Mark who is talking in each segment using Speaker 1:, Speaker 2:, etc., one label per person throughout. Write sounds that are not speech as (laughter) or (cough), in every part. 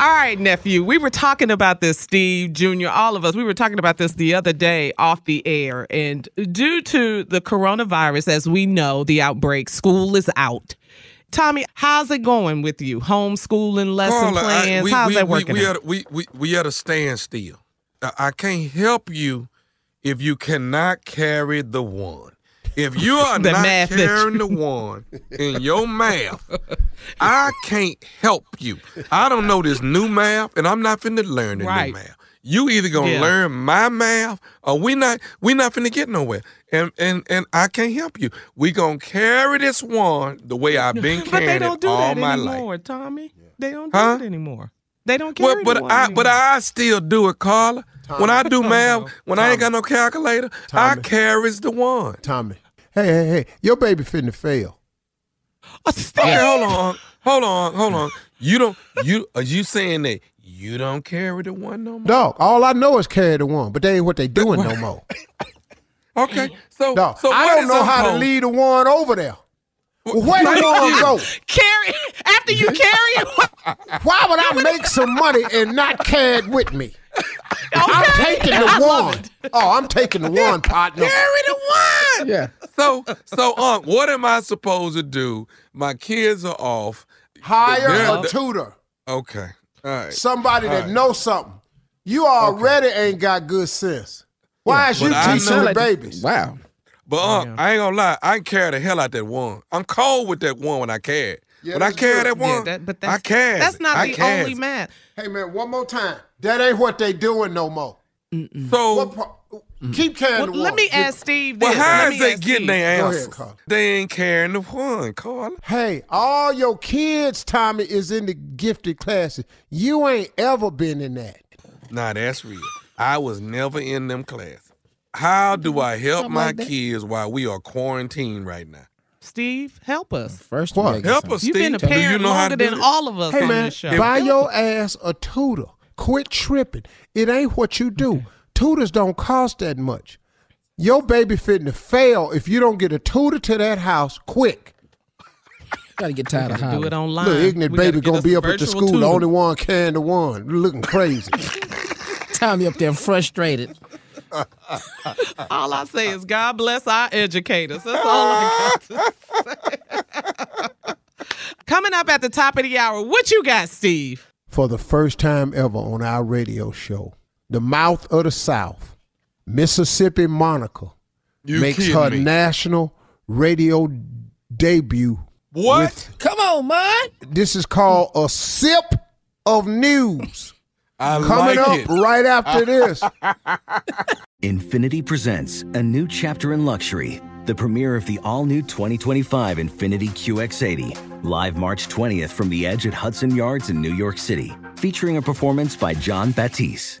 Speaker 1: All right, nephew. We were talking about this, Steve Jr., all of us. We were talking about this the other day off the air. And due to the coronavirus, as we know, the outbreak, school is out. Tommy, how's it going with you? Homeschooling, lesson
Speaker 2: Carla, I-
Speaker 1: plans?
Speaker 2: we,
Speaker 1: how's
Speaker 2: we,
Speaker 1: that working?
Speaker 2: We,
Speaker 1: out?
Speaker 2: at, we, we, we at a standstill. I, I can't help you if you cannot carry the one. If you are (laughs)
Speaker 1: The
Speaker 2: not
Speaker 1: math that
Speaker 2: carrying the one in your math, I can't help you. I don't know this new math, and I'm not finna learn the
Speaker 1: Right.
Speaker 2: new math. You either gonna
Speaker 1: Yeah.
Speaker 2: learn my math, or we not we not finna get nowhere. And and and I can't help you. We gonna carry this one the way I've been (laughs)
Speaker 1: but
Speaker 2: carrying
Speaker 1: they don't
Speaker 2: it
Speaker 1: do
Speaker 2: all
Speaker 1: that
Speaker 2: my life.
Speaker 1: anymore, Tommy. They don't do
Speaker 2: Huh?
Speaker 1: it anymore. They don't
Speaker 2: Well,
Speaker 1: carry
Speaker 2: but
Speaker 1: the one
Speaker 2: I but. I still do it, Carla. when I do math, when I ain't got no calculator, I
Speaker 3: Tommy.
Speaker 2: carries the one.
Speaker 3: Tommy. Hey, hey, hey. Your baby finna fail.
Speaker 2: Uh, okay, hold on, hold on, hold on. You don't you are you saying that you don't carry the one no more?
Speaker 3: Dog, all I know is carry the one, but they ain't what they doing no (laughs) more.
Speaker 2: Okay, so
Speaker 3: Dog,
Speaker 2: so
Speaker 3: I don't know
Speaker 2: I'm
Speaker 3: how to lead the one over there. Well, where the one go?
Speaker 1: carry after you (laughs) carry it.
Speaker 3: Why would I make some money and not carry it with me? I'm taking the
Speaker 1: I love
Speaker 3: one. Oh, I'm taking the one, partner.
Speaker 2: Carry the one.
Speaker 3: Yeah.
Speaker 2: So so um, what am I supposed to do? My kids are off.
Speaker 3: Hire
Speaker 2: They're-
Speaker 3: a tutor.
Speaker 2: Okay. All right.
Speaker 3: Somebody
Speaker 2: All
Speaker 3: that
Speaker 2: right.
Speaker 3: knows something. You already ain't got good sense. Why is you
Speaker 2: But I
Speaker 3: teaching
Speaker 2: know-
Speaker 3: the babies?
Speaker 4: Wow.
Speaker 2: But uh, I ain't gonna lie, I can carry the hell out that one. I'm cold with that one when I carry it.
Speaker 3: Yeah,
Speaker 2: when I
Speaker 3: that's
Speaker 2: carry that one,
Speaker 1: Yeah, that- but
Speaker 2: I
Speaker 1: that's, that's not
Speaker 2: I
Speaker 1: the
Speaker 2: carry
Speaker 1: only
Speaker 2: it.
Speaker 1: math.
Speaker 3: Hey man, one more time. That ain't what they doing no more.
Speaker 2: So
Speaker 3: What pro- Keep carrying
Speaker 1: Well,
Speaker 3: the
Speaker 1: let me ask Steve this.
Speaker 2: Well, how
Speaker 1: Let
Speaker 2: is they getting their
Speaker 3: Go ahead,
Speaker 2: answers? They ain't carrying the one, Carla.
Speaker 3: Hey, all your kids, Tommy, is in the gifted classes. You ain't ever been in that.
Speaker 2: Nah, that's real. I was never in them classes. How do mm-hmm. I help
Speaker 4: Something
Speaker 2: my
Speaker 4: like
Speaker 2: kids while we are quarantined right now?
Speaker 1: Steve, help us.
Speaker 4: First,
Speaker 3: What?
Speaker 4: you
Speaker 2: Help
Speaker 4: some-
Speaker 2: us,
Speaker 1: You've
Speaker 2: Steve.
Speaker 1: been a
Speaker 2: Do you
Speaker 1: parent
Speaker 2: know how
Speaker 1: longer
Speaker 2: to do
Speaker 1: than
Speaker 2: this?
Speaker 1: all of us
Speaker 3: Hey
Speaker 1: on
Speaker 3: man,
Speaker 1: this show.
Speaker 3: buy your ass a tutor. Quit tripping. It ain't what you do. Tutors don't cost that much. Your baby fitting to fail if you don't get a tutor to that house quick. (laughs)
Speaker 5: Gotta get tired of
Speaker 1: Do it online.
Speaker 3: Look, ignorant
Speaker 1: We
Speaker 3: baby gonna be up at the
Speaker 1: virtual
Speaker 3: school, the only one carrying the one, looking crazy. (laughs)
Speaker 5: Tommy up there frustrated. (laughs)
Speaker 1: All I say is God bless our educators. That's all I got to say. Coming up at the top of the hour, what you got, Steve?
Speaker 3: For the first time ever on our radio show, the mouth of the South, Mississippi Monica,
Speaker 2: You
Speaker 3: makes her
Speaker 2: me.
Speaker 3: national radio debut.
Speaker 2: What?
Speaker 5: Come on, man.
Speaker 3: This is called a sip of news.
Speaker 2: I
Speaker 3: Coming
Speaker 2: like
Speaker 3: up
Speaker 2: it.
Speaker 3: right after (laughs) this.
Speaker 6: Infiniti presents a new chapter in luxury, the premiere of the all new 2025 Infiniti QX80, live March 20th from the edge at Hudson Yards in New York City, featuring a performance by Jon Batiste.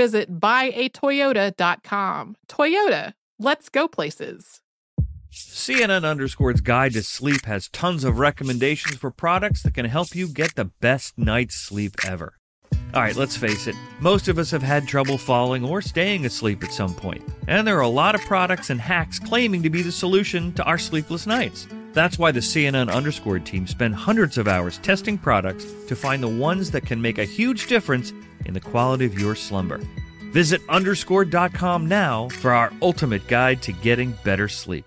Speaker 7: visit buyatoyota.com. Toyota, let's go places.
Speaker 8: CNN Underscore's Guide to Sleep has tons of recommendations for products that can help you get the best night's sleep ever. All right, let's face it, most of us have had trouble falling or staying asleep at some point, and there are a lot of products and hacks claiming to be the solution to our sleepless nights. That's why the CNN Underscored team spend hundreds of hours testing products to find the ones that can make a huge difference in the quality of your slumber. Visit underscored.com now for our ultimate guide to getting better sleep.